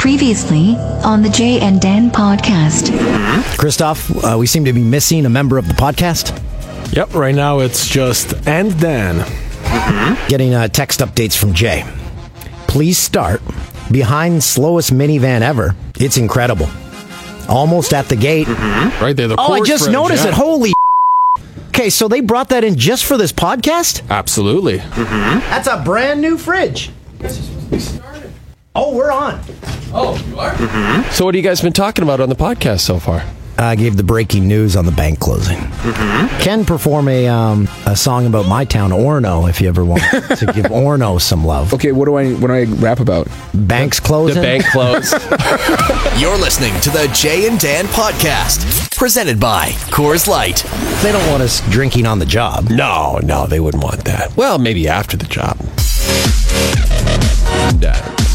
Previously on the Jay and Dan podcast. Christoph, uh, we seem to be missing a member of the podcast. Yep, right now it's just and Dan. Getting uh, text updates from Jay. Please start behind slowest minivan ever. It's incredible. Almost at the gate. Right there, the Oh, I Coors just fridge, noticed yeah. it. Holy. Okay, so they brought that in just for this podcast? Absolutely. That's a brand new fridge. Oh, we're on. Oh, you are? Mm-hmm. So, what have you guys been talking about on the podcast so far? I gave the breaking news on the bank closing. Can perform a um, a song about my town, Orno, if you ever want to give Orno some love. Okay, what do I what do I rap about? Banks closing. The closing. bank closed. You're listening to the Jay and Dan podcast, presented by Coors Light. They don't want us drinking on the job. no, no, they wouldn't want that. Well, maybe after the job. And, uh,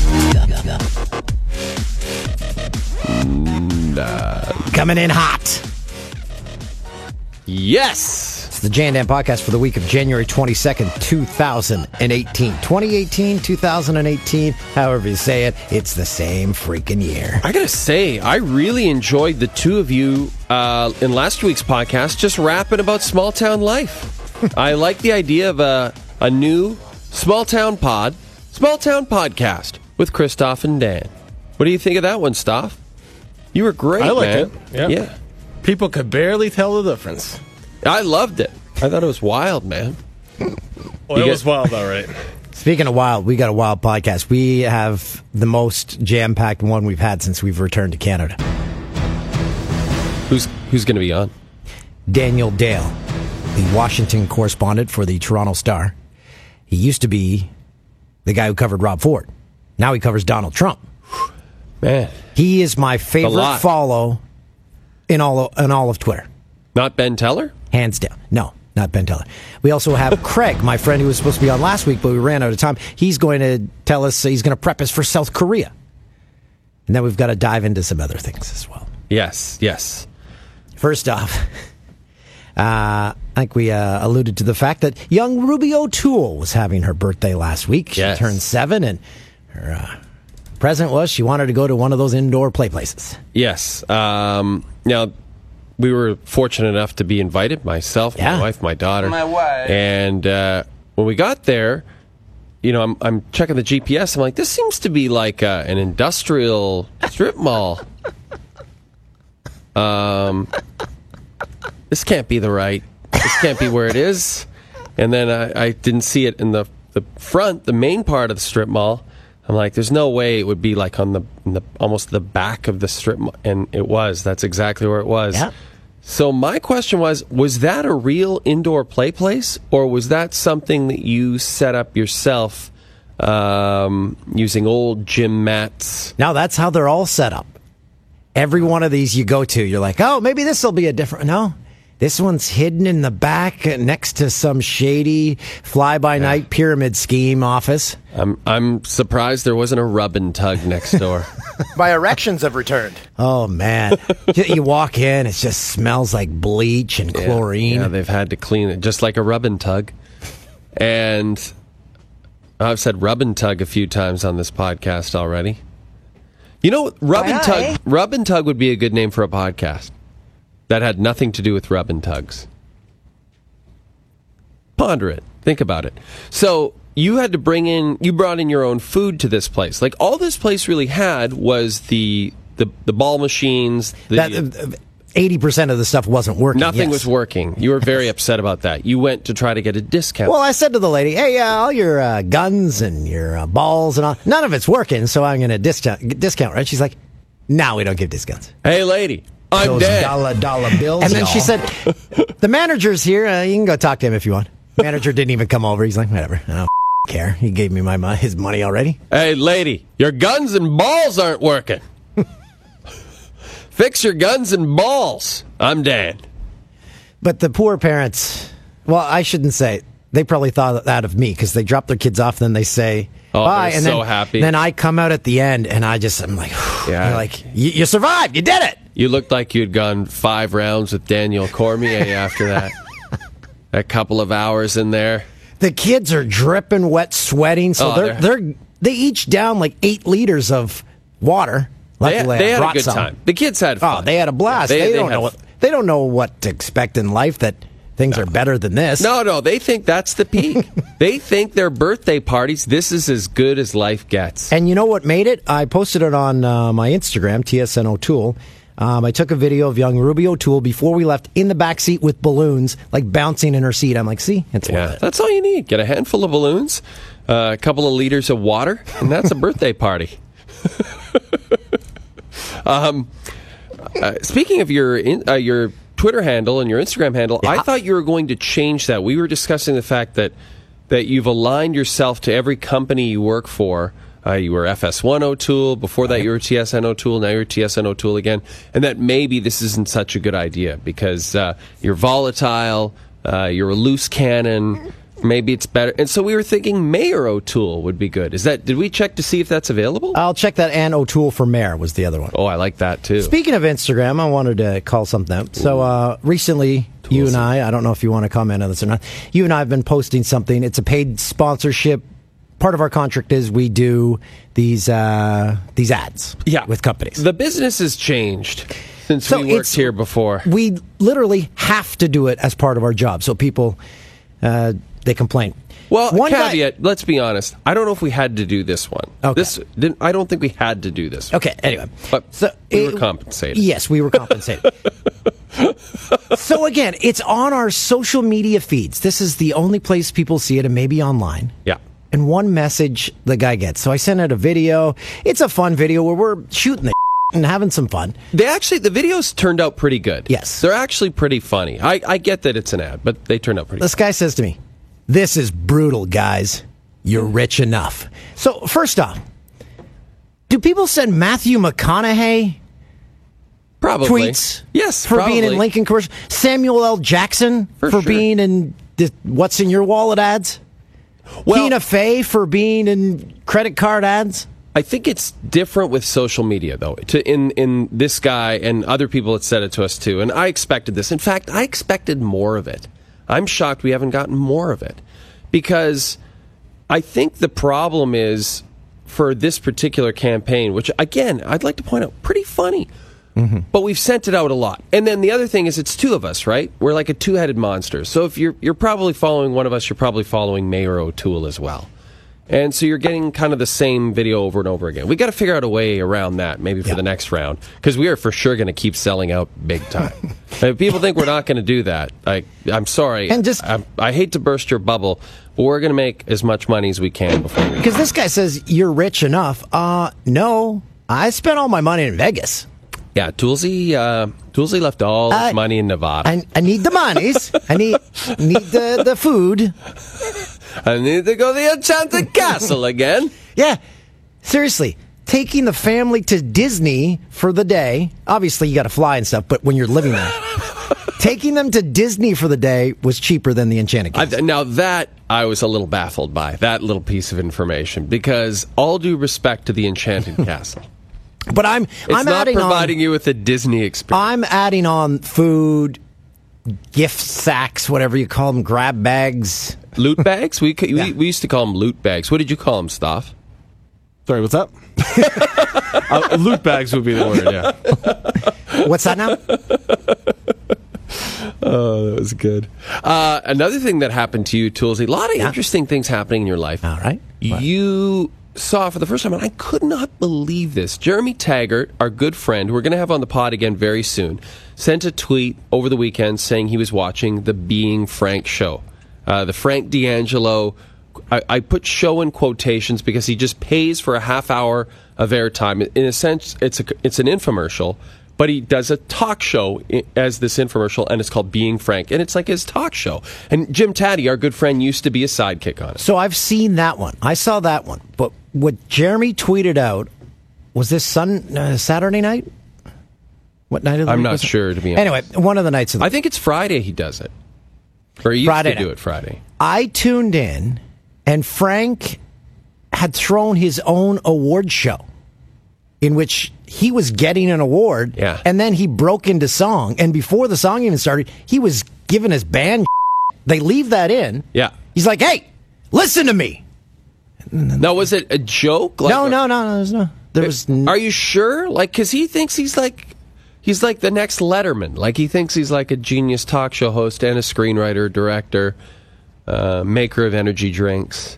Coming in hot. yes. It's the Jan Dan podcast for the week of January 22nd, 2018. 2018, 2018, however you say it, it's the same freaking year. I gotta say, I really enjoyed the two of you uh, in last week's podcast just rapping about small town life. I like the idea of a, a new small town pod, small town podcast with Christoph and Dan. What do you think of that one, Stoff? You were great, I like man. it. Yeah. yeah. People could barely tell the difference. I loved it. I thought it was wild, man. Well, You it get- was wild, all right. Speaking of wild, we got a wild podcast. We have the most jam packed one we've had since we've returned to Canada. Who's who's going to be on? Daniel Dale, the Washington correspondent for the Toronto Star. He used to be the guy who covered Rob Ford. Now he covers Donald Trump. Man, He is my favorite follow in all of, in all of Twitter, not Ben Teller. hands down. No, not Ben Teller. We also have Craig, my friend who was supposed to be on last week, but we ran out of time. He's going to tell us he's going to prep us for South Korea, and then we've got to dive into some other things as well. Yes, yes. First off, uh, I think we uh, alluded to the fact that young Ruby O'Toole was having her birthday last week. She Yes. turned seven, and her uh, present was she wanted to go to one of those indoor play places. Yes. Um, now, we were fortunate enough to be invited, myself, Yeah. my wife, my daughter. My wife. And uh, when we got there, you know, I'm, I'm checking the GPS. I'm like, this seems to be like uh, an industrial strip mall. Um, this can't be the right. This can't be where it is. And then I, I didn't see it in the the front, the main part of the strip mall. I'm like, there's no way it would be like on the, the almost the back of the strip and it was. That's exactly where it was. Yeah. So my question was, was that a real indoor play place, or was that something that you set up yourself um, using old gym mats? Now that's how they're all set up. Every one of these you go to, you're like, oh, maybe this will be a different. No, this one's hidden in the back next to some shady fly-by-night pyramid scheme office. I'm I'm surprised there wasn't a rub and tug next door. My erections have returned. Oh man, you you walk in, it just smells like bleach and chlorine. Yeah, they've had to clean it just like a rub and tug. And I've said rub and tug a few times on this podcast already. You know, rub and tug. Rub and tug would be a good name for a podcast that had nothing to do with rub and tugs. Ponder it. Think about it. So you had to bring in. You brought in your own food to this place. Like all this place really had was the the, the ball machines. The, that eighty percent of the stuff wasn't working. Nothing yes. was working. You were very upset about that. You went to try to get a discount. Well, I said to the lady, "Hey, uh, all your uh, guns and your uh, balls and all, none of it's working, so I'm going to discount discount." Right? She's like, "No, we don't give discounts." hey, lady, I'm Those dead. dollar dollar bills. And then she y'all. said, "The manager's here. Uh, you can go talk to him if you want." Manager didn't even come over. He's like, "Whatever. I don't care. He gave me my mo- his money already." Hey, lady, your guns and balls aren't working. Fix your guns and balls. I'm Dan. But the poor parents, well, I shouldn't say. They probably thought that of me because they drop their kids off, and then they say Oh, bye, they're and so then, happy. Then I come out at the end, and I just I'm like, Yeah. Like you, you survived, you did it. You looked like you'd gone five rounds with Daniel Cormier after that. a couple of hours in there. The kids are dripping wet, sweating, so Oh, they're, they're they each down like eight liters of water. They, Luckily, they I had a good some. time. The kids had Oh, they had a blast. Yeah, they, they don't know what they don't know what to expect in life. That things are better than this. No, no, they think that's the peak. they think their birthday parties, this is as good as life gets. And you know what made it? I posted it on uh, my Instagram, TSN O'Toole. Um, I took a video of young Ruby O'Toole before we left in the back seat with balloons, like bouncing in her seat. I'm like, see, it's Yeah, that's all you need. Get a handful of balloons, uh, a couple of liters of water, and that's a birthday party. um, uh, speaking of your in, uh, your Twitter handle and your Instagram handle, I thought you were going to change that. We were discussing the fact that that you've aligned yourself to every company you work for. Uh, you were FS1 O'Toole. Before that, you were TSN O'Toole. Now you're TSN O'Toole again. And that maybe this isn't such a good idea because uh, you're volatile, uh, you're a loose cannon. Maybe it's better. And so we were thinking Mayor O'Toole would be good. Is that? Did we check to see if that's available? I'll check that. And O'Toole for mayor was the other one. oh, I like that too. Speaking of Instagram, I wanted to call something out. So uh, recently, you and I, I don't know if you want to comment on this or not, you and I have been posting something. It's a paid sponsorship. Part of our contract is we do these uh, these ads yeah, with companies. The business has changed since So we worked here before. we literally have to do it as part of our job. So people, uh, they complain. Well, One guy- caveat. let's be honest. I don't know if we had to do this one. Okay. This didn't. I don't think we had to do this. one. Okay. Anyway, But so we were compensated. Yes, we were compensated. so again, it's on our social media feeds. This is the only place people see it, and maybe online. Yeah. And one message the guy gets. So I sent out a video. It's a fun video where we're shooting the and having some fun. They actually the videos turned out pretty good. Yes. they're actually pretty funny. I, I get that it's an ad, but they turned out pretty. This guy says to me, This is brutal, guys. You're rich enough. So, first off, do people send Matthew McConaughey Probably tweets Yes, for being in probably. Lincoln commercial? Samuel L. Jackson For for, sure. being in the What's in Your Wallet ads? Well- Tina Fey for being in credit card ads? I think it's different with social media, though. To in in this guy and other people had said it to us too, and I expected this. In fact, I expected more of it. I'm shocked we haven't gotten more of it because I think the problem is for this particular campaign, which again I'd like to point out, pretty funny. But we've sent it out a lot. And then the other thing is it's two of us, right? We're like a two-headed monster. So if you're you're probably following one of us, you're probably following Mayor O'Toole as well. And so you're getting kind of the same video over and over again. We got to figure out a way around that, maybe for Yeah. the next round, because we are for sure going to keep selling out big time. if people think we're not going to do that, I, I'm sorry. And just- I, I hate to burst your bubble, but we're going to make as much money as we can before. Because this guy says you're rich enough. Uh, no, I spent all my money in Vegas. Yeah, Toolsy, uh, Toolsy left all his I- money in Nevada. I, I need the monies. I need need the, the food. I need to go to the Enchanted Castle again. Yeah, seriously. Taking the family to Disney for the day. Obviously, you got to fly and stuff, but when you're living there, taking them to Disney for the day was cheaper than the Enchanted I, Castle. now that I was a little baffled by that little piece of information because all due respect to the Enchanted Castle, but I'm it's I'm not adding providing on. you with a Disney experience. I'm adding on food, gift sacks, whatever you call them, grab bags. loot bags. We, c- Yeah. we we used to call them loot bags. What did you call them, Stoff? Sorry, what's up? uh, loot bags would be the word, yeah. What's that now? Oh, that was good. Uh, another thing that happened to you, Toolsy, a lot of interesting things happening in your life. All right. What? You saw for the first time, and I could not believe this. Jeremy Taggart, our good friend, who we're going to have on the pod again very soon, sent a tweet over the weekend saying he was watching the Being Frank show. Uh, the Frank D'Angelo, I, I put show in quotations because he just pays for a half hour of airtime. In a sense, it's, a, it's an infomercial. But he does a talk show as this infomercial, and it's called Being Frank, and it's like his talk show. And Jim Taddy, our good friend, used to be a sidekick on it. So I've seen that one. I saw that one. But what Jeremy tweeted out was this Sun uh, Saturday night. What night of the I'm not sure, to be honest. Anyway, one of the nights of the I think it's Friday he does it. Or he used Friday to do night. it Friday. I tuned in, and Frank had thrown his own award show in which he was getting an award. Yeah. And then he broke into song. And before the song even started, he was giving his band. They leave that in. Yeah. He's like, hey, listen to me. Now, was it a joke? Like, no, no, no, no. There's no. There was. n- Are you sure? Like, because he thinks he's like, he's like the next Letterman. Like, he thinks he's like a genius talk show host and a screenwriter, director, uh, maker of energy drinks.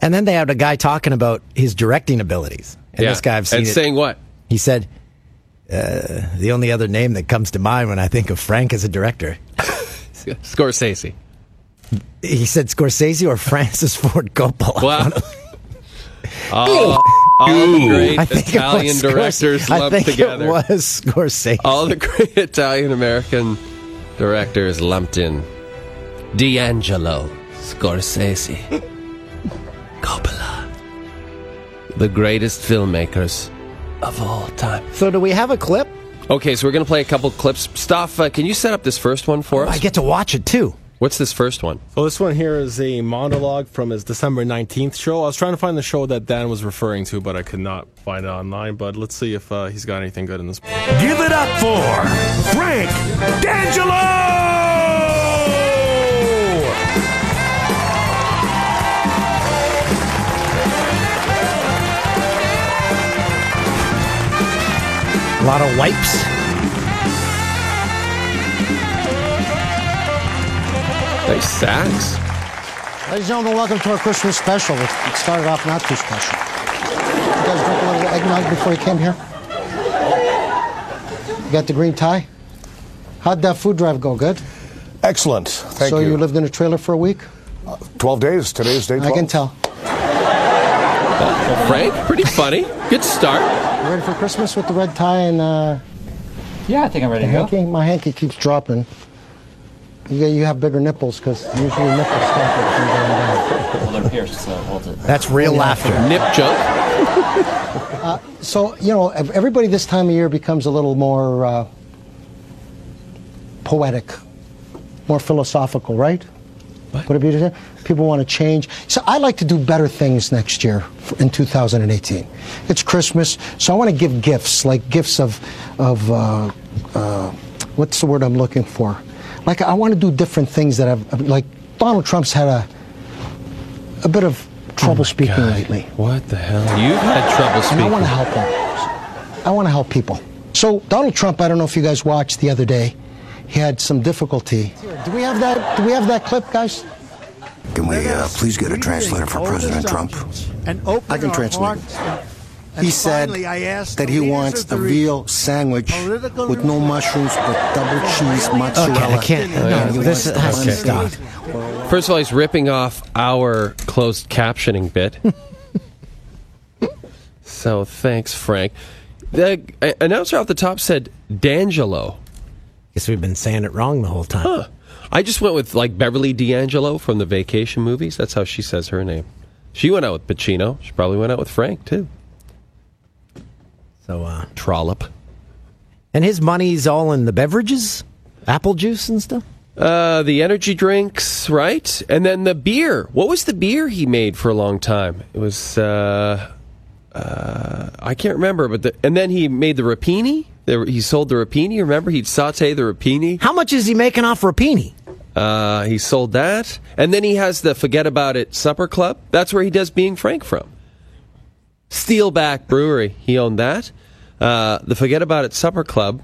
And then they had a guy talking about his directing abilities. And this guy, I've seen and it. saying what? He said, uh, the only other name that comes to mind when I think of Frank as a director. Scorsese. He said Scorsese or Francis Ford Coppola. Wow. all, all the great I think Italian was Scors- directors I lumped think together. It was Scorsese. All the great Italian American directors lumped in. D'Angelo, Scorsese, Coppola. The greatest filmmakers of all time. So do we have a clip? Okay, so we're going to play a couple clips. Stoff, uh, can you set up this first one for us? I get to watch it too. What's this first one? Well, this one here is a monologue from his December 19th show. I was trying to find the show that Dan was referring to, but I could not find it online. But let's see if uh, he's got anything good in this. Give it up for Frank D'Angelo! A lot of wipes. Nice sax. Ladies and gentlemen, welcome to our Christmas special. It it started off not too special. You guys drink a little eggnog before you came here? You got the green tie? How'd that food drive go? Good? Excellent. Thank so you. you lived in a trailer for a week? 12 days. Today's day 12. I can tell. Well, Frank, pretty funny. Good start. You ready for Christmas with the red tie and uh, Yeah, I think I'm ready to go. hanky? My hanky keeps dropping. You, got- you have bigger nipples because usually nipples stop it from going down. Well, they're pierced, so hold it. That's real laughter. Nip joke. So, you know, everybody this time of year becomes a little more uh, poetic, more philosophical, right? Would it be? People want to change. So I like to do better things next year f- in 2018. It's Christmas, so I want to give gifts, like gifts of, of uh, uh, what's the word I'm looking for? Like I want to do different things that I've, like Donald Trump's had a, a bit of trouble speaking lately. What the hell? You've had trouble And I want to help him. I want to help people. So Donald Trump, I don't know if you guys watched the other day, he had some difficulty. Do we have that? Do we have that clip, guys? Can we uh, please get a translator for President Trump? And I can translate it. He said that he wants a veal sandwich with no mushrooms but double cheese mozzarella. Okay, I can't. And No, this wants has to stop. First of all, he's ripping off our closed captioning bit. so thanks, Frank. The uh, announcer off the top said D'Angelo. Guess we've been saying it wrong the whole time. Huh. I just went with like Beverly D'Angelo from the Vacation movies. That's how she says her name. She went out with Pacino. She probably went out with Frank too. So, uh, Trollop. and his money's all in the beverages, apple juice and stuff. Uh, the energy drinks, right? And then the beer. What was the beer he made for a long time? It was uh, uh, I can't remember, but the, and then he made the rapini. The, he sold the rapini. Remember, he'd saute the rapini. How much is he making off rapini? Uh, he sold that, and then he has the Forget About It Supper Club. That's where he does Being Frank from. Steelback Brewery. He owned that. Uh, the Forget About It Supper Club.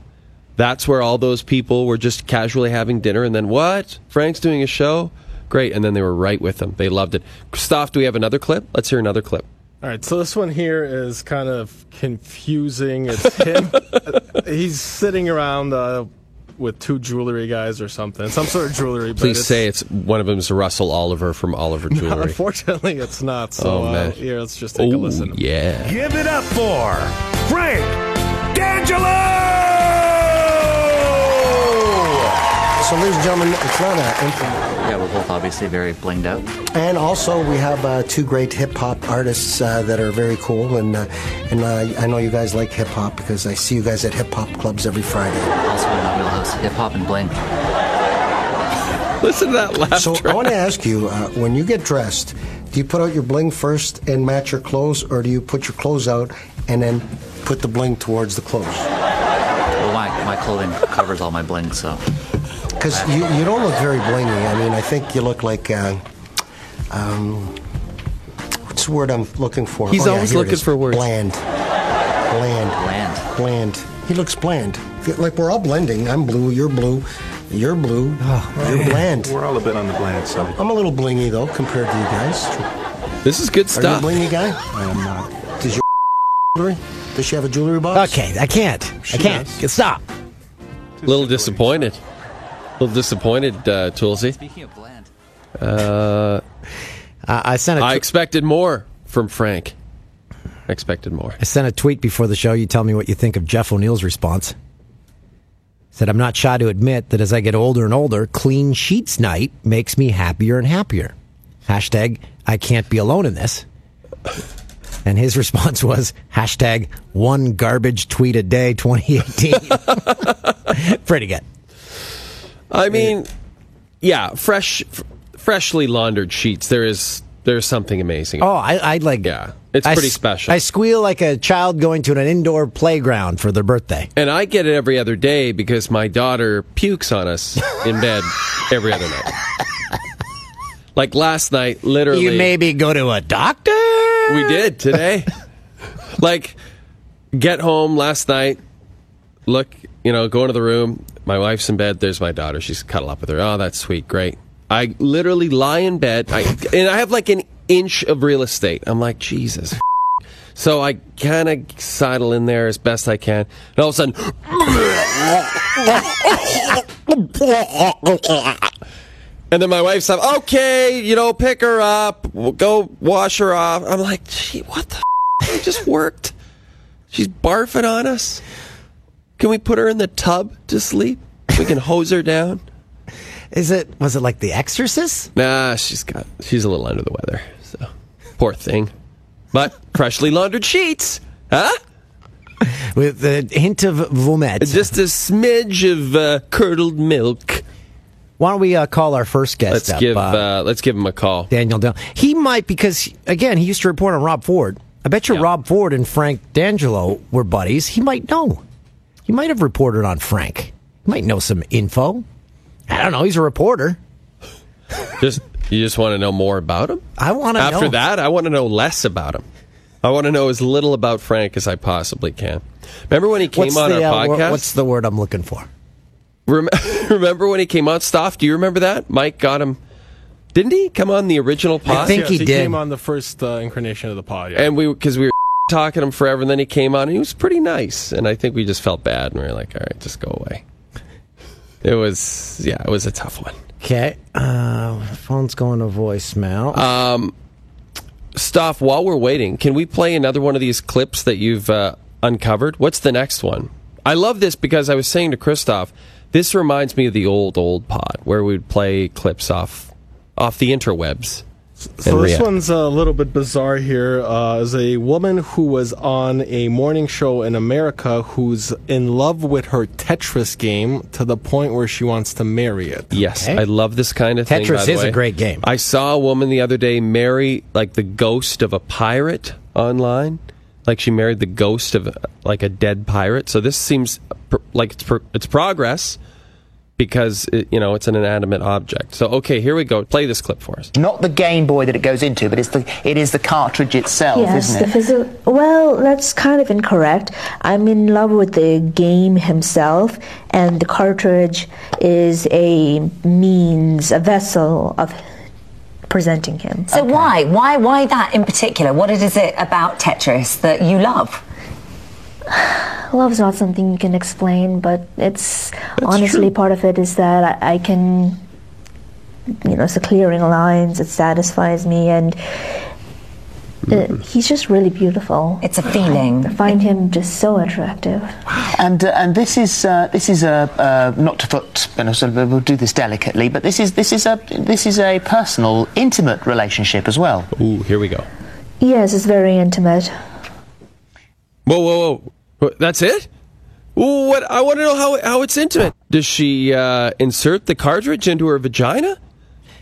That's where all those people were just casually having dinner, and then what? Frank's doing a show. Great, and then they were right with him. They loved it. Christoph, do we have another clip? Let's hear another clip. All right, so this one here is kind of confusing. It's him. He's sitting around uh, with two jewelry guys or something, some sort of jewelry. but Please say it's one of them is Russell Oliver from Oliver Jewelry. Unfortunately, it's not. So Oh, uh, man. here, let's just take a Oh listen. yeah. Give it up for Frank D'Angelo! So, ladies and gentlemen, it's not an infinite. Yeah, we're both obviously very blinged out. And also, we have uh, two great hip hop artists uh, that are very cool, and uh, and uh, I know you guys like hip hop because I see you guys at hip hop clubs every Friday. Also in my wheelhouse, hip hop and bling. Listen to that laugh So I want to ask you, uh, when you get dressed, do you put out your bling first and match your clothes, or do you put your clothes out and then put the bling towards the clothes? Well, my, my clothing covers all my bling, so. Because you, you don't look very blingy. I mean, I think you look like uh, um, What's the word I'm looking for? He's Oh, always here it looking for words. Bland. Bland. Bland. Bland. He looks bland. Like we're all blending. I'm blue. You're blue. You're blue. oh, you're bland. We're all a bit on the bland side. I'm a little blingy though compared to you guys. This is good stuff. Are stuff. you a blingy guy? I am not. Does your jewelry? Does she have a jewelry box? Okay, I can't. I can't. Stop. A little disappointed. A little disappointed, uh, Toolsy. Speaking of bland. Uh, I, I sent a I tw- expected more from Frank. I expected more. I sent a tweet before the show. You tell me what you think of Jeff O'Neill's response. Said, I'm not shy to admit that as I get older and older, clean sheets night makes me happier and happier. Hashtag, I can't be alone in this. And his response was, hashtag, one garbage tweet a day 2018. Pretty good. I mean, yeah, fresh, f- freshly laundered sheets. There is there's something amazing. Oh, I, I like. Yeah, it's I pretty s- special. I squeal like a child going to an indoor playground for their birthday. And I get it every other day because my daughter pukes on us in bed every other night. Like last night, literally. You maybe go to a doctor? We did today. like, get home last night, look, you know, go into the room. My wife's in bed. There's my daughter. She's cuddle up with her. Oh, that's sweet. Great. I literally lie in bed, I, and I have like an inch of real estate. I'm like, Jesus. So I kind of sidle in there as best I can. And all of a sudden, and then my wife's like, okay, you know, pick her up, we'll go wash her off. I'm like, gee, what the? F- I just worked. She's barfing on us. Can we put her in the tub to sleep? We can hose her down. Is it? Was it like The Exorcist? Nah, she's got. She's a little under the weather. So, poor thing. But freshly laundered sheets, huh? With a hint of vomit. Just a smidge of uh, curdled milk. Why don't we uh, call our first guest Let's up, give. uh, Uh, let's give him a call. Daniel Dale. He might because again he used to report on Rob Ford. I bet you Yeah. Rob Ford and Frank D'Angelo were buddies. He might know. He might have reported on Frank. He might know some info. I don't know. He's a reporter. Just you just want to know more about him. I want to After know. that, I want to know less about him. I want to know as little about Frank as I possibly can. Remember when he came what's on the, our uh, wha- podcast? what's the word I'm looking for? Rem- remember when he came on Stoff? Do you remember that? Mike got him. Didn't he come on the original pod? I think Yes, he he did. came on the first uh, incarnation of the pod. Yeah. and we because we were talking to him forever, and then he came on and he was pretty nice. And I think we just felt bad, and we were like, "All right, just go away." It was yeah, it was a tough one. Okay. Uh, phone's going to voicemail. Um, Stoff, while we're waiting, can we play another one of these clips that you've uh, uncovered? What's the next one? I love this because I was saying to Christoph, this reminds me of the old old pod where we'd play clips off off the interwebs. So this react. one's a little bit bizarre here. Uh, is a woman who was on a morning show in America who's in love with her Tetris game to the point where she wants to marry it. Yes, Okay. I love this kind of thing. Tetris by the is a great game. I saw a woman the other day marry like the ghost of a pirate online. Like she married the ghost of like a dead pirate. So this seems pr- like it's, pr- it's progress because it, you know it's an inanimate object. So okay, here we go. Play this clip for us. Not the Game Boy that it goes into, but it's the it is the cartridge itself, Yes, isn't the it? physi- well, that's kind of incorrect. I'm in love with the game himself, and the cartridge is a means, a vessel of presenting him. So why? Why why that in particular? What is it about Tetris that you love? Love's not something you can explain, but it's honestly part of it is that I, I can, you know, it's the clearing lines. It satisfies me, and uh, he's just really beautiful. It's a feeling. I find him just so attractive. And uh, and this is uh, this is a uh, not to put you know, sort of, we'll do this delicately, but this is this is a this is a personal, intimate relationship as well. Ooh, here we go. Yes, it's very intimate. Whoa, whoa, whoa! What, That's it? Ooh, what? I want to know how how it's intimate. Does she uh, insert the cartridge into her vagina?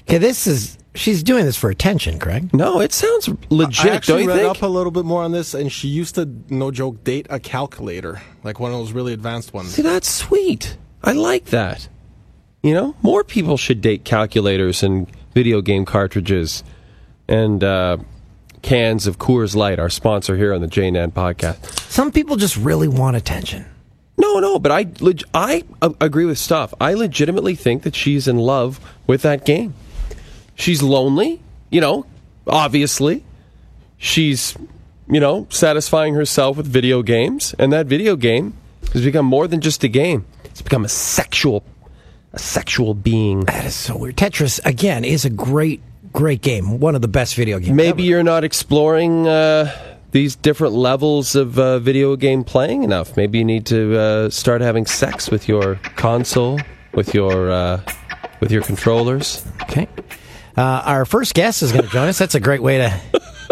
Okay, this is she's doing this for attention, Craig. No, it sounds legit. I legit. actually don't you read think? up a little bit more on this, and she used to, no joke, date a calculator, like one of those really advanced ones. See, that's sweet. I like that. You know, more people should date calculators and video game cartridges and uh, cans of Coors Light, our sponsor here on the Jay and podcast. Some people just really want attention. No, no, but I leg- I uh, agree with stuff. I legitimately think that she's in love with that game. She's lonely, you know, obviously. She's, you know, satisfying herself with video games, and that video game has become more than just a game. It's become a sexual a sexual being. That is so weird. Tetris again is a great great game. One of the best video games. Maybe you're not exploring uh, these different levels of uh, video game playing enough. Maybe you need to uh, start having sex with your console, with your uh, with your controllers. Okay. Uh, our first guest is going to join us. That's a great way to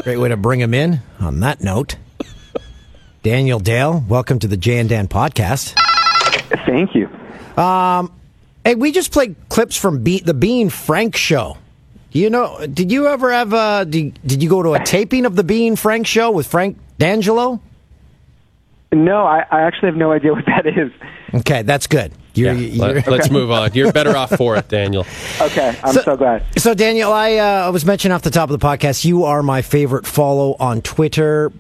great way to bring him in. On that note, Daniel Dale, welcome to the Jay and Dan podcast. Thank you. Um, hey, we just played clips from Be- the Being Frank show. You know, did you ever have? Uh, did, did you go to a taping of the Being Frank show with Frank D'Angelo? No, I, I actually have no idea what that is. Okay, that's good. You're, Yeah, you're- let, us move on. You're better off for it, Daniel. Okay, I'm so, glad. So, Daniel, I uh, was mentioning off the top of the podcast, you are my favorite follow on Twitter,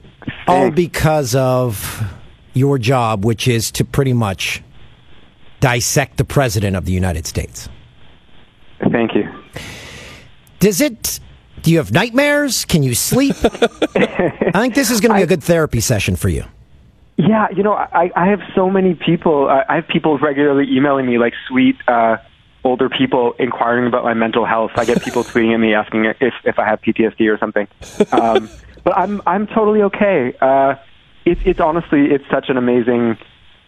all because of your job, which is to pretty much dissect the president of the United States. Thank you. Does it? Do you have nightmares? Can you sleep? I think this is going to be a good therapy session for you. Yeah, you know, I, I have so many people. Uh, I have people regularly emailing me, like sweet uh, older people, inquiring about my mental health. I get people tweeting at me asking if if I have PTSD or something. Um, but I'm I'm totally okay. Uh, it's it's honestly it's such an amazing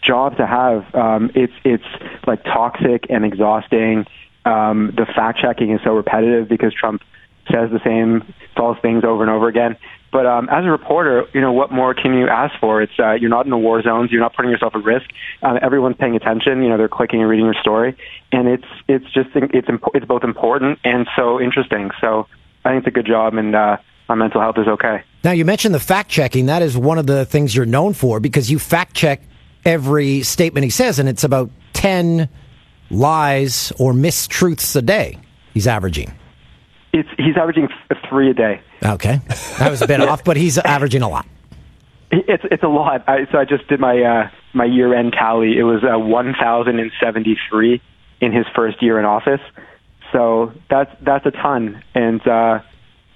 job to have. Um, it's it's like toxic and exhausting. Um, the fact checking is so repetitive because Trump says the same false things over and over again. But um, as a reporter, you know what more can you ask for? It's uh, you're not in the war zones. You're not putting yourself at risk. Um, everyone's paying attention. You know they're clicking and reading your story, and it's it's just it's it's both important and so interesting. So I think it's a good job, and uh, my mental health is okay. Now, you mentioned the fact checking. That is one of the things you're known for because you fact check every statement he says, and it's about 10 lies or mistruths a day he's averaging. It's he's averaging three a day. Okay. That was a bit off, but he's averaging a lot. It's it's a lot. I, so I just did my uh, my year end tally. It was uh, one thousand and seventy three in his first year in office. So that's that's a ton, and uh,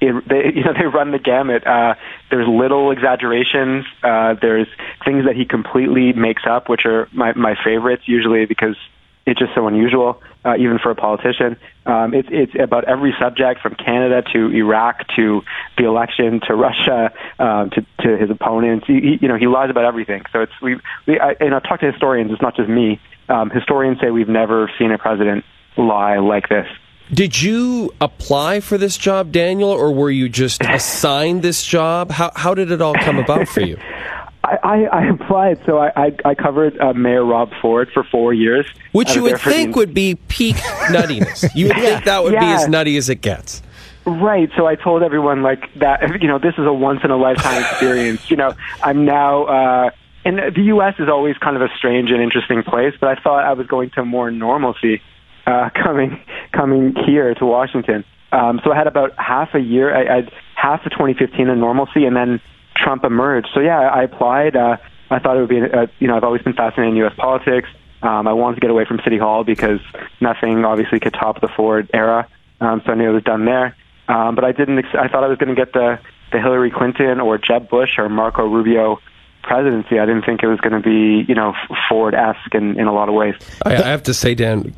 it, they you know they run the gamut. Uh, there's little exaggerations. Uh, there's things that he completely makes up, which are my my favorites usually because it's just so unusual, uh, even for a politician. Um, it's it's about every subject from Canada to Iraq to the election to Russia um, to to his opponents. He, he, you know, he lies about everything. So it's we, we I, and I've talked to historians. It's not just me. Um, historians say we've never seen a president lie like this. Did you apply for this job, Daniel, or were you just assigned this job? How how did it all come about for you? I, I, I applied, so I, I, I covered uh, Mayor Rob Ford for four years. Which you would think would be peak nuttiness. You would think that would be as nutty as it gets. Right. So I told everyone like that. You know, this is a once in a lifetime experience. You know, I'm now. uh and the U.S. is always kind of a strange and interesting place, but I thought I was going to more normalcy uh, coming coming here to Washington. Um, so I had about half a year. I, I had half of 2015 in normalcy, and then Trump emerged. So yeah, I applied. Uh, I thought it would be. Uh, you know, I've always been fascinated in U.S. politics. Um, I wanted to get away from City Hall because nothing obviously could top the Ford era. Um, so I knew it was done there. Um, but I didn't. Ex- I thought I was going to get the the Hillary Clinton or Jeb Bush or Marco Rubio presidency. I didn't think it was going to be you know Ford esque in, in a lot of ways. I, I have to say, Dan,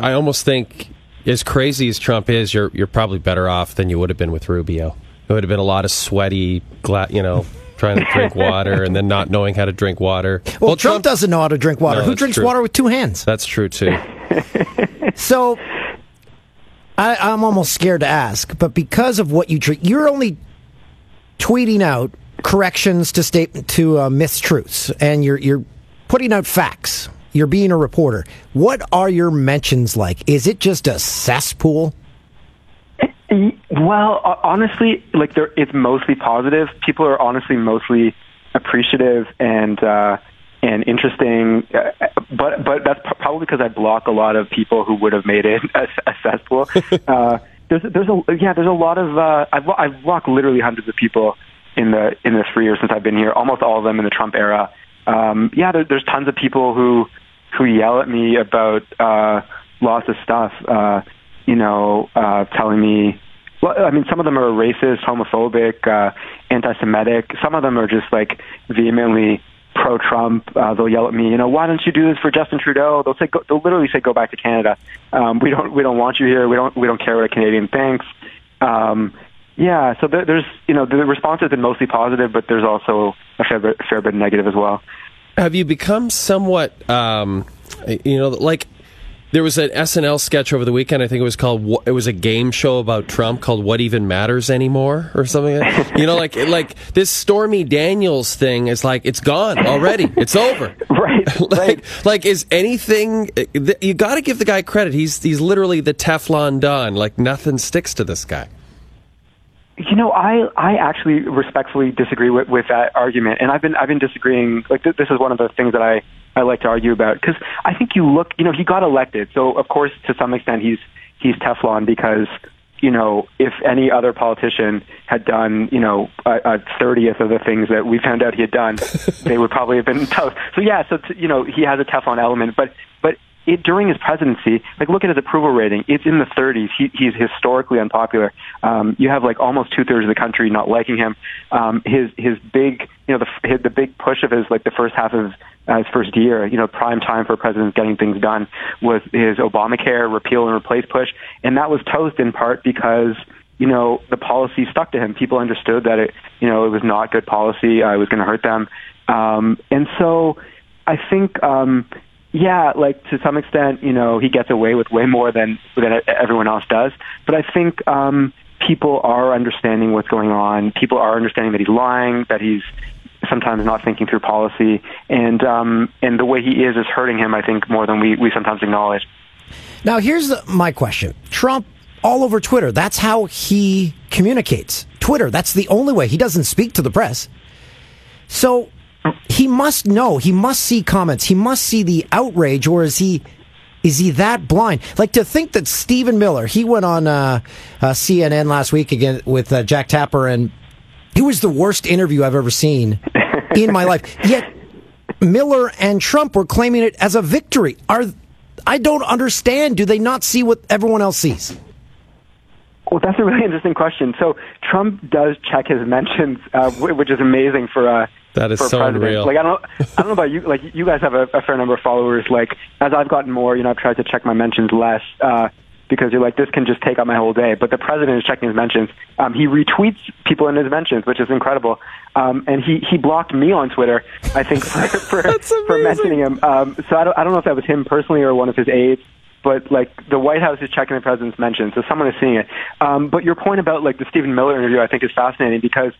I almost think as crazy as Trump is, you're you're probably better off than you would have been with Rubio. It would have been a lot of sweaty, gla- you know, trying to drink water and then not knowing how to drink water. Well, Trump, doesn't know how to drink water. No, Who drinks true. water with two hands? That's true too. So, I, I'm almost scared to ask, but because of what you treat, you're only tweeting out corrections to state to uh, mistruths, and you're you're putting out facts. You're being a reporter. What are your mentions like? Is it just a cesspool? Well, honestly, like there, it's mostly positive. People are honestly mostly appreciative and uh, and interesting. Uh, but but that's probably because I block a lot of people who would have made it a, a uh, there's there's a yeah there's a lot of uh, I've I've walked literally hundreds of people in the in the three years since I've been here. Almost all of them in the Trump era. Um, yeah, there, there's tons of people who who yell at me about uh, lots of stuff. Uh, you know, uh, telling me. Well, I mean, some of them are racist, homophobic, uh, anti-Semitic. Some of them are just like vehemently pro-Trump. Uh, they'll yell at me, you know, why don't you do this for Justin Trudeau? They'll say, go, they'll literally say, go back to Canada. Um, we don't, we don't want you here. We don't, we don't care what a Canadian thinks. Um, yeah, so there, there's, you know, the response has been mostly positive, but there's also a fair bit, fair bit negative as well. Have you become somewhat, um, you know, like there was an SNL sketch over the weekend. I think it was called. It was a game show about Trump called "What Even Matters Anymore" or something. Like you know, like like this Stormy Daniels thing is like it's gone already. It's over. right. like like is anything? You got to give the guy credit. He's he's literally the Teflon Don. Like nothing sticks to this guy. You know, I I actually respectfully disagree with, with that argument, and I've been I've been disagreeing. Like th- this is one of the things that I I like to argue about because I think you look, you know, he got elected, so of course to some extent he's he's Teflon because you know if any other politician had done you know a thirtieth of the things that we found out he had done, they would probably have been toast. So yeah, so t- you know he has a Teflon element, but it, during his presidency, like look at his approval rating. It's in the 30s. He, he's historically unpopular. Um, you have like almost two thirds of the country not liking him. Um, his his big, you know, the his, the big push of his like the first half of uh, his first year, you know, prime time for presidents getting things done was his Obamacare repeal and replace push, and that was toast in part because you know the policy stuck to him. People understood that it, you know, it was not good policy. Uh, it was going to hurt them, um, and so I think. Um, yeah, like to some extent, you know, he gets away with way more than than everyone else does. But I think um, people are understanding what's going on. People are understanding that he's lying, that he's sometimes not thinking through policy, and um, and the way he is is hurting him. I think more than we we sometimes acknowledge. Now, here's the, my question: Trump all over Twitter. That's how he communicates. Twitter. That's the only way. He doesn't speak to the press. So he must know. He must see comments. He must see the outrage, or is he? Is he that blind? Like to think that Stephen Miller, he went on uh, uh, CNN last week again with uh, Jake Tapper, and it was the worst interview I've ever seen in my life. Yet Miller and Trump were claiming it as a victory. Are I don't understand. Do they not see what everyone else sees? Well, that's a really interesting question. So Trump does check his mentions, uh, which is amazing for uh, that is for so president. unreal. Like I don't, I don't know about you. Like you guys have a, a fair number of followers. Like as I've gotten more, you know, I've tried to check my mentions less uh, because you're like this can just take up my whole day. But the president is checking his mentions. Um, he retweets people in his mentions, which is incredible. Um, and he he blocked me on Twitter. I think for for, for mentioning him. Um, so I don't I don't know if that was him personally or one of his aides but like the White House is checking the president's mentions, so someone is seeing it. Um, but your point about like the Stephen Miller interview, I think, is fascinating because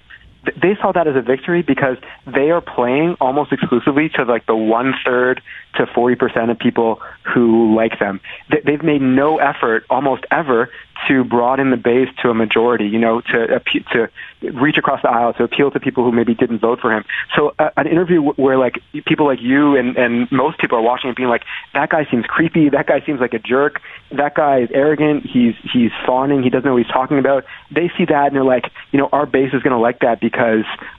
they saw that as a victory because they are playing almost exclusively to like the one third to forty percent of people who like them. They've made no effort, almost ever, to broaden the base to a majority. You know, to to reach across the aisle to appeal to people who maybe didn't vote for him. So uh, an interview where like people like you and and most people are watching it being like that guy seems creepy, that guy seems like a jerk, that guy is arrogant, he's he's fawning, he doesn't know what he's talking about. They see that and they're like, you know, our base is going to like that because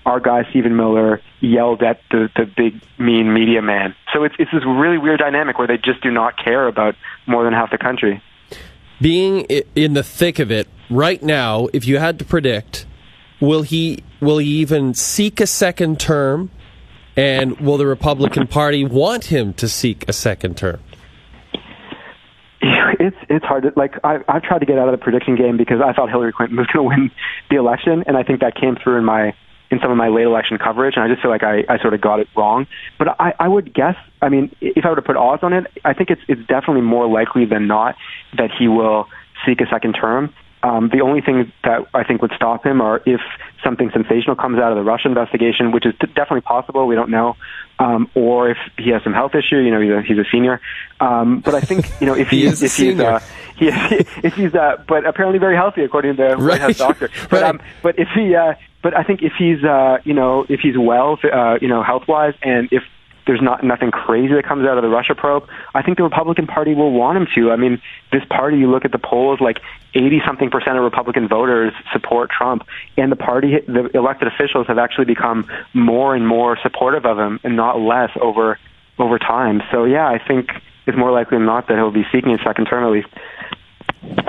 our guy Stephen Miller yelled at the the big mean media man. So it's it's this really weird dynamic where they just do not care about more than half the country. Being in the thick of it right now, if you had to predict, will he will he even seek a second term? And will the Republican Party want him to seek a second term? It's it's hard to like. I I've tried to get out of the prediction game because I thought Hillary Clinton was going to win the election, and I think that came through in my in some of my late election coverage, and I just feel like I, I sort of got it wrong. But I, I would guess, I mean, if I were to put odds on it, I think it's it's definitely more likely than not that he will seek a second term. Um, the only thing that I think would stop him are if something sensational comes out of the Russia investigation, which is d- definitely possible. We don't know, um, or if he has some health issue. You know, he's a, he's a senior. Um, but I think you know if He he, is if he's uh, he, if he's uh, but apparently very healthy according to the White Right. House doctor. But um, but if he uh, but I think if he's uh, you know if he's well uh, you know health wise and if there's not nothing crazy that comes out of the Russia probe, I think the Republican Party will want him to. I mean, this party, you look at the polls, like 80 something percent of Republican voters support Trump, and the party, the elected officials have actually become more and more supportive of him, and not less over over time. So yeah, I think it's more likely than not that he'll be seeking a second term at least.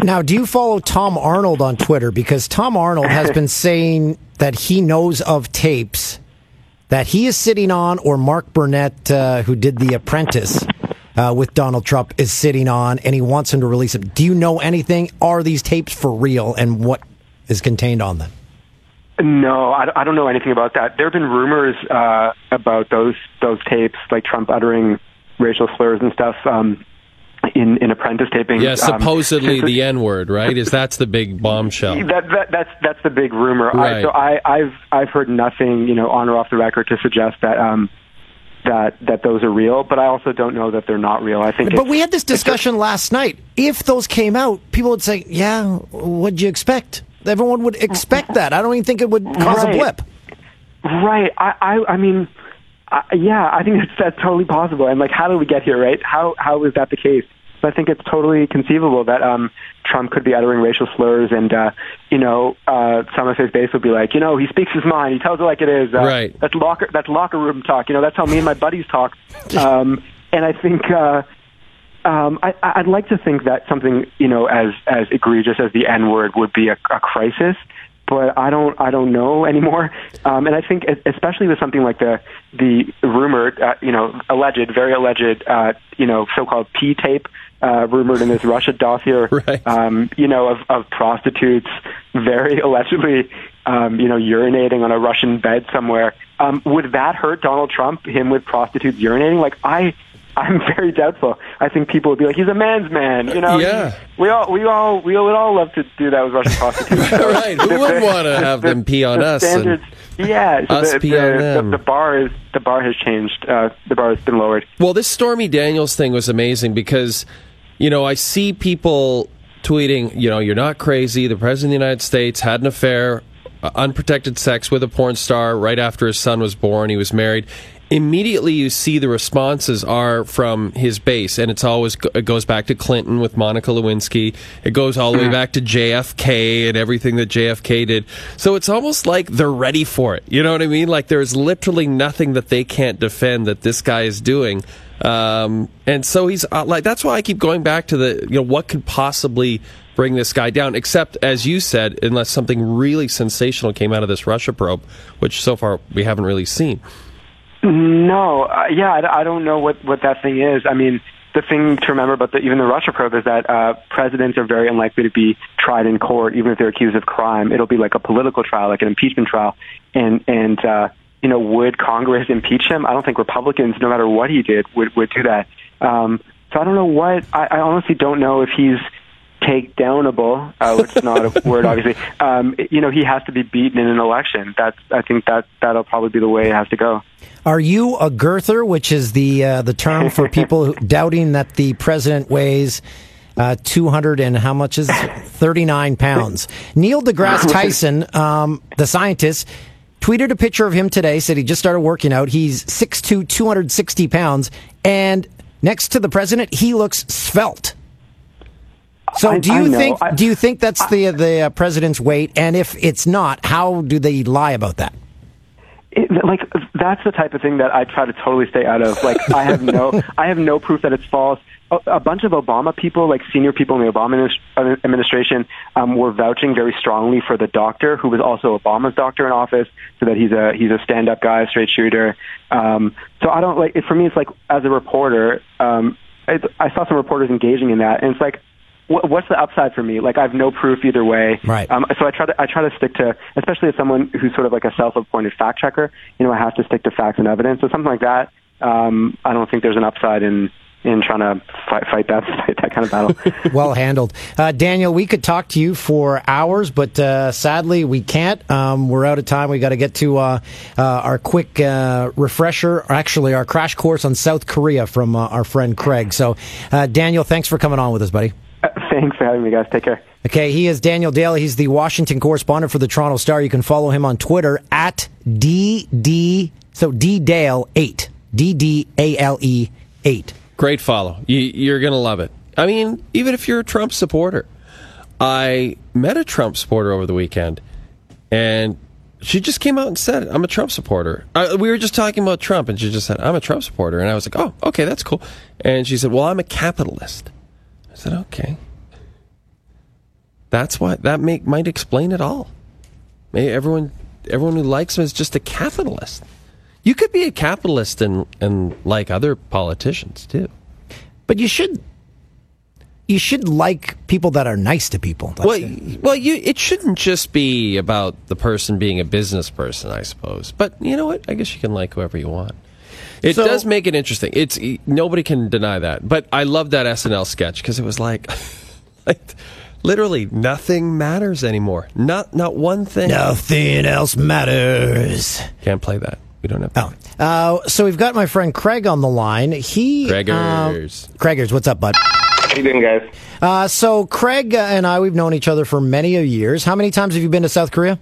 Now, do you follow Tom Arnold on Twitter? Because Tom Arnold has been saying that he knows of tapes that he is sitting on, or Mark Burnett, uh, who did The Apprentice uh, with Donald Trump, is sitting on, and he wants him to release them. Do you know anything? Are these tapes for real, and what is contained on them? No, I, I don't know anything about that. There have been rumors uh, about those those tapes, like Trump uttering racial slurs and stuff. Um, in, in apprentice taping. Yeah, um, supposedly since- the N word, right? Is that's the big bombshell? That, that that's that's the big rumor. Right. I, so I, I've I've heard nothing, you know, on or off the record to suggest that um that that those are real. But I also don't know that they're not real. I think. But we had this discussion last night. If those came out, people would say, "Yeah, what'd you expect?" Everyone would expect that. I don't even think it would cause Right. a blip. Right. I, I, I mean, Yeah, I think that's, that's totally possible. And like, how did we get here, right? How, how is that the case? So I think it's totally conceivable that um, Trump could be uttering racial slurs, and uh, you know, uh, some of his base would be like, you know, he speaks his mind, he tells it like it is. Uh, Right. That's locker, that's locker room talk. You know, that's how me and my buddies talk. Um, and I think. Uh, um, I, I'd like to think that something you know as as egregious as the N word would be a, a crisis, but I don't I don't know anymore. Um, and I think especially with something like the the rumored uh, you know alleged very alleged uh, you know so-called P tape uh, rumored in this Russia dossier, um, you know of, of prostitutes very allegedly um, you know urinating on a Russian bed somewhere. Um, would that hurt Donald Trump? Him with prostitutes urinating? Like I. I'm very doubtful. I think people would be like, "He's a man's man," you know. Yeah. We all, we all, we would all love to do that with Russian prostitutes. right. Who wouldn't want to have them pee on the us? and- Standards, yeah. So us the, pee the, on the, them. the bar is the bar has changed. Uh, the bar has been lowered. Well, this Stormy Daniels thing was amazing because, you know, I see people tweeting, you know, you're not crazy. The President of the United States had an affair, uh, unprotected sex with a porn star right after his son was born. He was married. Immediately, you see the responses are from his base, and it's always it goes back to Clinton with Monica Lewinsky. It goes all the way back to JFK and everything that JFK did. So it's almost like they're ready for it. You know what I mean? Like there's literally nothing that they can't defend that this guy is doing. Um, and so he's uh, like, that's why I keep going back to the, you know, what could possibly bring this guy down, except as you said, unless something really sensational came out of this Russia probe, which so far we haven't really seen. No, uh, yeah, I, I don't know what what that thing is. I mean, the thing to remember about the, even the Russia probe is that uh, presidents are very unlikely to be tried in court, even if they're accused of crime. It'll be like a political trial, like an impeachment trial, and and uh, you know, would Congress impeach him? I don't think Republicans, no matter what he did, would would do that. Um, so I don't know what. I, I honestly don't know if he's takedownable, uh, which is not a word, obviously. Um, you know, he has to be beaten in an election. That's. I think that that'll probably be the way it has to go. Are you a girther, which is the uh, the term for people doubting that the president weighs uh, 200 and how much is it? 39 pounds? Neil deGrasse Tyson, um, the scientist, tweeted a picture of him today. Said he just started working out. He's 6'2", 260 pounds, and next to the president, he looks svelte. So, I- do you think do you think that's the the uh, president's weight? And if it's not, how do they lie about that? it, like that's the type of thing that I try to totally stay out of. Like I have no, I have no proof that it's false. A, a bunch of Obama people, like senior people in the Obama administration, um, were vouching very strongly for the doctor who was also Obama's doctor in office, so that he's a he's a stand-up guy, straight shooter. Um, so I don't like. It, for me, it's like as a reporter, um, it, I saw some reporters engaging in that, and it's like what, what's the upside for me? Like I have no proof either way. Right. Um, so I try to I try to stick to, especially as someone who's sort of like a self-appointed fact checker. You know, I have to stick to facts and evidence. So something like that, um, I don't think there's an upside in in trying to fight, fight that fight that kind of battle. well handled. Uh, Daniel, we could talk to you for hours, but uh, sadly we can't. Um, we're out of time. We got to get to uh, uh, our quick uh, refresher, or actually our crash course on South Korea from uh, our friend Craig. So, uh, Daniel, thanks for coming on with us, buddy. Thanks for having me, guys. Take care. Okay, he is Daniel Dale. He's the Washington correspondent for the Toronto Star. You can follow him on Twitter at DD, so D Dale 8. D D A L E 8. Great follow. You, you're going to love it. I mean, even if you're a Trump supporter. I met a Trump supporter over the weekend, and she just came out and said, I'm a Trump supporter. Uh, we were just talking about Trump, and she just said, I'm a Trump supporter. And I was like, oh, okay, that's cool. And she said, well, I'm a capitalist. I said, okay. That's why that make, might explain it all. Maybe everyone, everyone who likes him is just a capitalist. You could be a capitalist and, and like other politicians, too. But you should you should like people that are nice to people. That's well, it. well, you it shouldn't just be about the person being a business person, I suppose. But you know what? I guess you can like whoever you want. It So- does make it interesting. It's nobody can deny that. But I love that SNL sketch because it was like, like literally nothing matters anymore. Not not one thing. Nothing else matters. Can't play that. We don't have. That. Oh. Uh, so we've got my friend Craig on the line. He Craigers. um, Craigers, what's up, bud? How you doing, guys? Uh, so Craig uh, and I, we've known each other for many a years. How many times have you been to South Korea?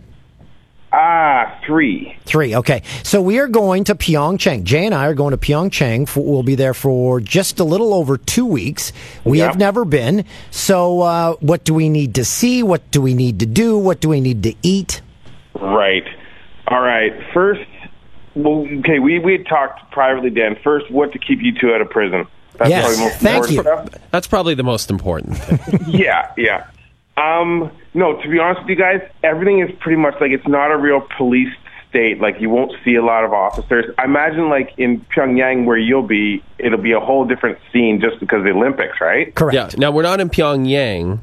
Ah, three. Three. Okay. So we are going to Pyeongchang. Jay and I are going to Pyeongchang. For, we'll be there for just a little over two weeks. We Yeah. have never been. So uh, what do we need to see? What do we need to do? What do we need to eat? Right. All right. First, well, okay, we, we had talked privately, Dan. First, what to keep you two out of prison. That's Yes. probably the most Thank important stuff. That's probably the most important thing. yeah, yeah. Um, no, to be honest with you guys, everything is pretty much like it's not a real police state. Like you won't see a lot of officers. I imagine like in Pyongyang where you'll be, it'll be a whole different scene just because of the Olympics, right? Correct. Yeah. Now we're not in Pyongyang.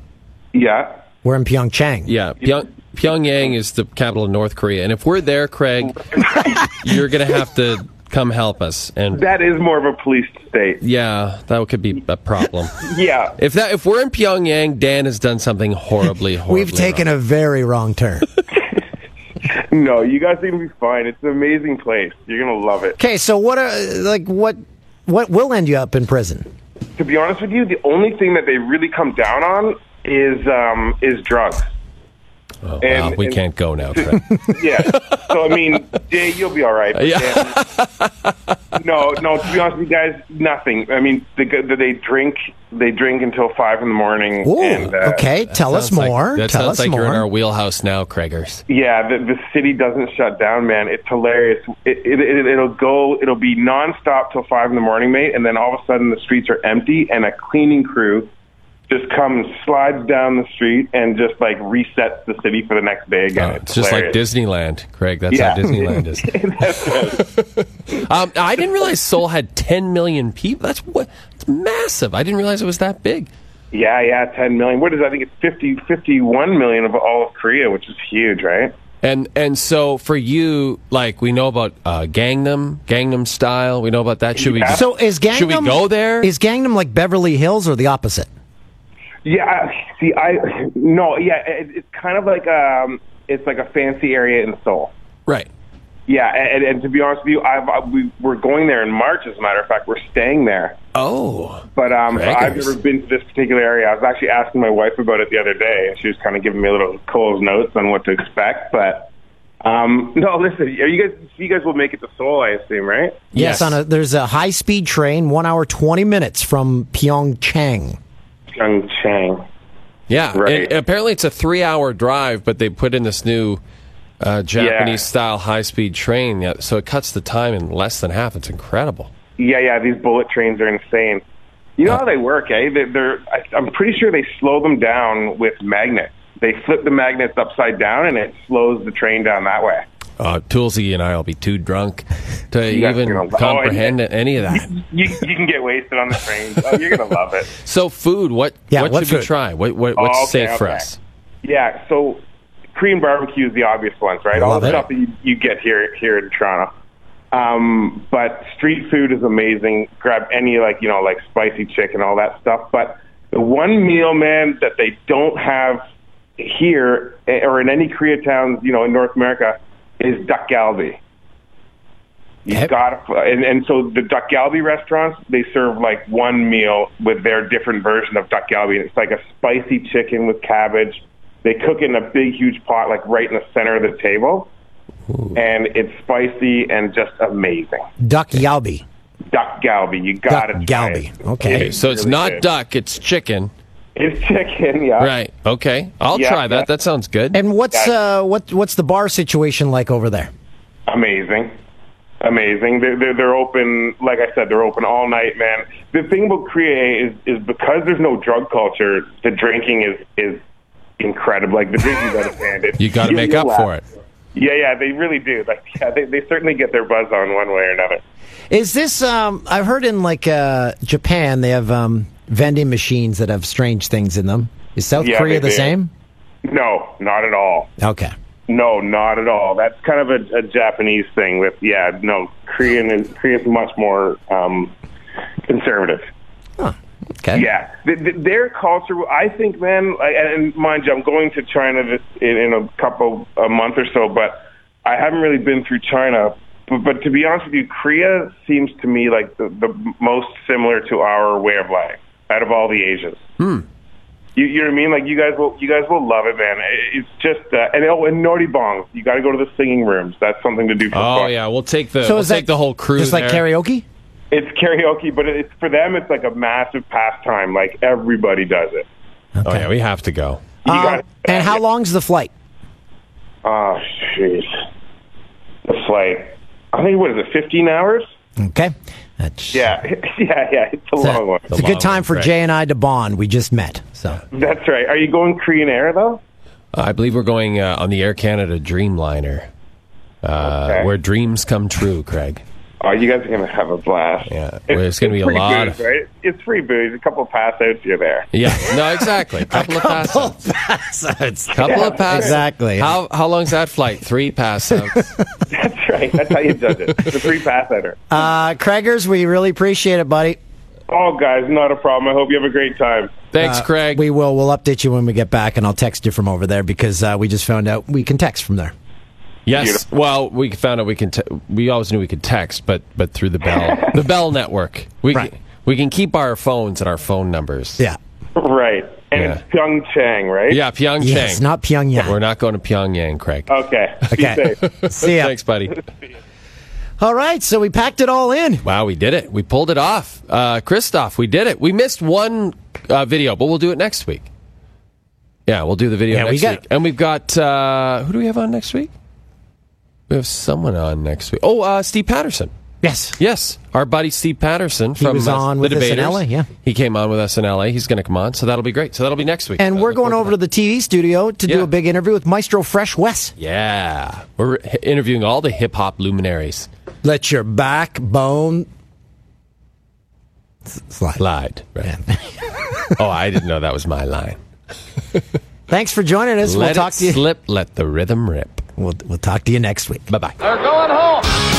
Yeah. We're in Pyeongchang. Yeah, Pyong, Pyongyang is the capital of North Korea, and if we're there, Craig, you're going to have to come help us. And That is more of a police state. yeah, that could be a problem. Yeah. If that if we're in Pyongyang, Dan has done something horribly, horribly. We've taken a very wrong turn. No, you guys are gonna be fine. It's an amazing place. You're gonna love it. Okay. So what? Are, like what? What will end you up in prison? To be honest with you, the only thing that they really come down on is um, is drugs. Oh, And- wow, we and- can't go now, Craig. Yeah. so I mean, Jay, you'll be all right. but Yeah. Dan- no, no. To be honest with you guys, nothing. I mean, they, go- they drink. They drink until five in the morning. Ooh, and, uh, okay. Tell us Sounds like- more. that Tell sounds us like you're in our wheelhouse now, Craigers. Yeah, the, the city doesn't shut down, man. It's hilarious. It, it, it, it'll go, it'll be nonstop till five in the morning, mate, and then all of a sudden the streets are empty, and a cleaning crew just comes, slides down the street, and just like resets the city for the next day again. Oh, it's just like. Disneyland, Craig. That's Yeah. how Disneyland is. um, I didn't realize Seoul had 10 million people. That's what. It's massive. I didn't realize it was that big. Yeah, yeah, 10 million. What is it? I think it's 50, 51 million of all of Korea, which is huge, right? And and so for you, like we know about uh, Gangnam, Gangnam Style. We know about that. Should we? So is Gangnam? Should we go there? Is Gangnam like Beverly Hills or the opposite? Yeah, I- see, I no, yeah, it, it's kind of like um, it's like a fancy area in Seoul. Right. Yeah, and, and to be honest with you, I've, I, we, we're going there in March. As a matter of fact, we're staying there. Oh, But um, Crackers. I've never been to this particular area. I was actually asking my wife about it the other day, and she was kind of giving me a little Coles Notes on what to expect. But um, no, listen, are you guys, you guys will make it to Seoul, I assume, right? Yes. On a there's a high speed train, one hour twenty minutes from Pyeongchang. Pyeongchang. Yeah, Right. apparently it's a three-hour drive, but they put in this new uh, Japanese-style high-speed train, yeah, so it cuts the time in less than half. It's incredible. Yeah, yeah, these bullet trains are insane. You know how they work, eh? They're, they're I, I'm pretty sure they slow them down with magnets. They flip the magnets upside down, and it slows the train down that way. Uh, Toolsy and I will be too drunk to You even gonna- oh, comprehend any of that. You, you can get wasted on the train. Oh, you're gonna love it. So, food. What? Yeah, what, what should we try? What, what, what's Oh, okay, safe for us? Yeah, so Korean barbecue is the obvious ones, right? All the it. stuff that you, you get here here in Toronto. Um, but street food is amazing. Grab any like you know like spicy chicken, all that stuff. But the one meal, man, that they don't have here eh, or in any Koreatowns, you know, in North America, is dak galbi. You Yep. got to, and, and so the dak galbi restaurants they serve like one meal with their different version of dak galbi. And it's like a spicy chicken with cabbage. They cook it in a big, huge pot, like right in the center of the table, and it's spicy and just amazing. Duck Yalbi. galbi. You got to galbi. Okay, so it's really not good. duck, it's chicken. It's chicken. Yeah. Right. Okay. I'll Yeah, try that. yeah. That sounds good. And what's uh what what's the bar situation like over there? Amazing. Amazing. They're, they're, they're open, like I said, they're open all night, man. The thing about Korea is, is because there's no drug culture, the drinking is, is incredible. Like, the drinking's out of You got to make you'll up for it. Yeah, yeah, they really do. Like, yeah, they, they certainly get their buzz on one way or another. Is this um I've heard in like uh Japan they have um vending machines that have strange things in them. Is South Yeah, Korea the do. same? No, not at all. Okay. No, not at all. That's kind of a, a Japanese thing. With yeah, no, Korean is Korean's much more um, conservative. Okay. Yeah, th th their culture. I think, man. Like, and mind you, I'm going to China this, in, in a couple a month or so, but I haven't really been through China. But, but to be honest with you, Korea seems to me like the, the most similar to our way of life out of all the Asians. Hmm. You, you know what I mean? Like you guys will, you guys will love it, man. It's just uh, and oh, and noraebangs. You got to go to the singing rooms. That's something to do for Oh fun. yeah, we'll take the So we'll is that take the whole crew. just like there. karaoke? It's karaoke, but it's for them. It's like a massive pastime. Like everybody does it. Oh yeah, we have to go. Um, got and how long's the flight? Oh, jeez. The flight. I think, what is it, 15 hours? Okay. That's Yeah, yeah, yeah. It's a long one. It's a good time for Jay and I to bond. We just met. So That's right. Are you going Korean Air, though? I believe we're going uh, on the Air Canada Dreamliner, uh, where dreams come true. Craig. Oh, you guys are going to have a blast. Yeah, well, it's going to be a free lot. booze, Of, right? It's free booze. A couple of pass outs, you're there. yeah, no, exactly. A couple, of pass outs. Couple Yeah, of pass. Exactly. How how long's that flight? Three pass outs. That's right. That's how you judge it. It's a free pass outer. Uh, Craigers, we really appreciate it, buddy. Oh, guys, not a problem. I hope you have a great time. Thanks, Uh, Craig. We will. We'll update you when we get back, and I'll text you from over there because uh, we just found out we can text from there. Yes. Well, we found out we can. Te- we always knew we could text, but but through the Bell the Bell network, we Right. can, we can keep our phones and our phone numbers. Yeah. Right. And Yeah. it's Pyeongchang, right? Yeah, Pyongyang. Yes, not Pyongyang. We're not going to Pyongyang, Craig. Okay. Be Okay. safe. See ya. Thanks, buddy. All right, so we packed it all in. Wow, we did it. We pulled it off. Uh, Christoph, we did it. We missed one uh, video, but we'll do it next week. Yeah, we'll do the video Yeah, we next got- week. And we've got, uh, who do we have on next week? We have someone on next week. Oh, uh, Steve Patterson. Yes. Yes, our buddy Steve Patterson He from was uh, on the with us in LA, yeah. He came on with us in LA. He's going to come on, so that'll be great. So that'll be next week. And Uh, we're going over to the TV studio to do a big interview with Maestro Fresh Wes. Yeah, we're interviewing all the hip hop luminaries. Let your backbone slide. Slide. Right. oh, I didn't know that was my line. Thanks for joining us. Let we'll talk to you. slip. Let the rhythm rip. We'll, we'll talk to you next week. Bye bye. They're going home.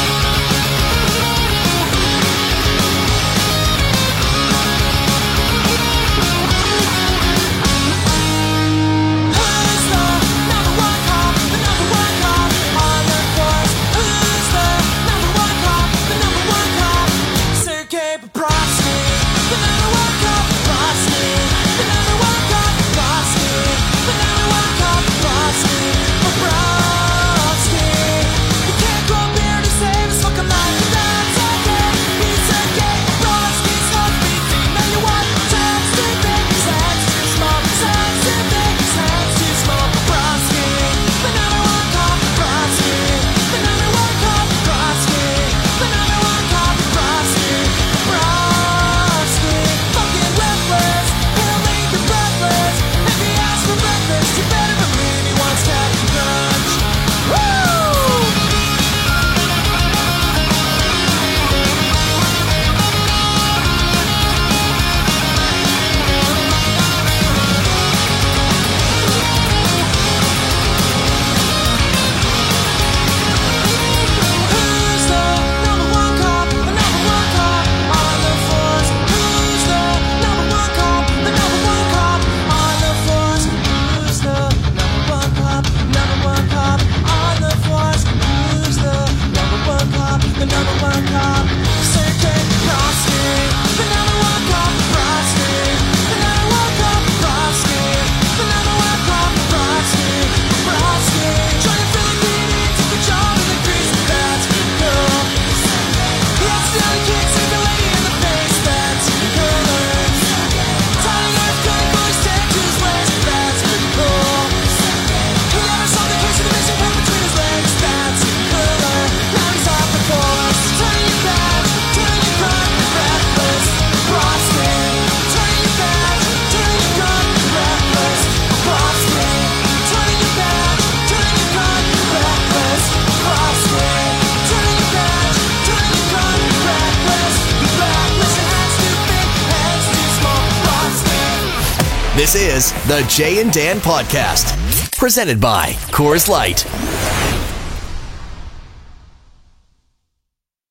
The Jay and Dan Podcast, presented by Coors Light.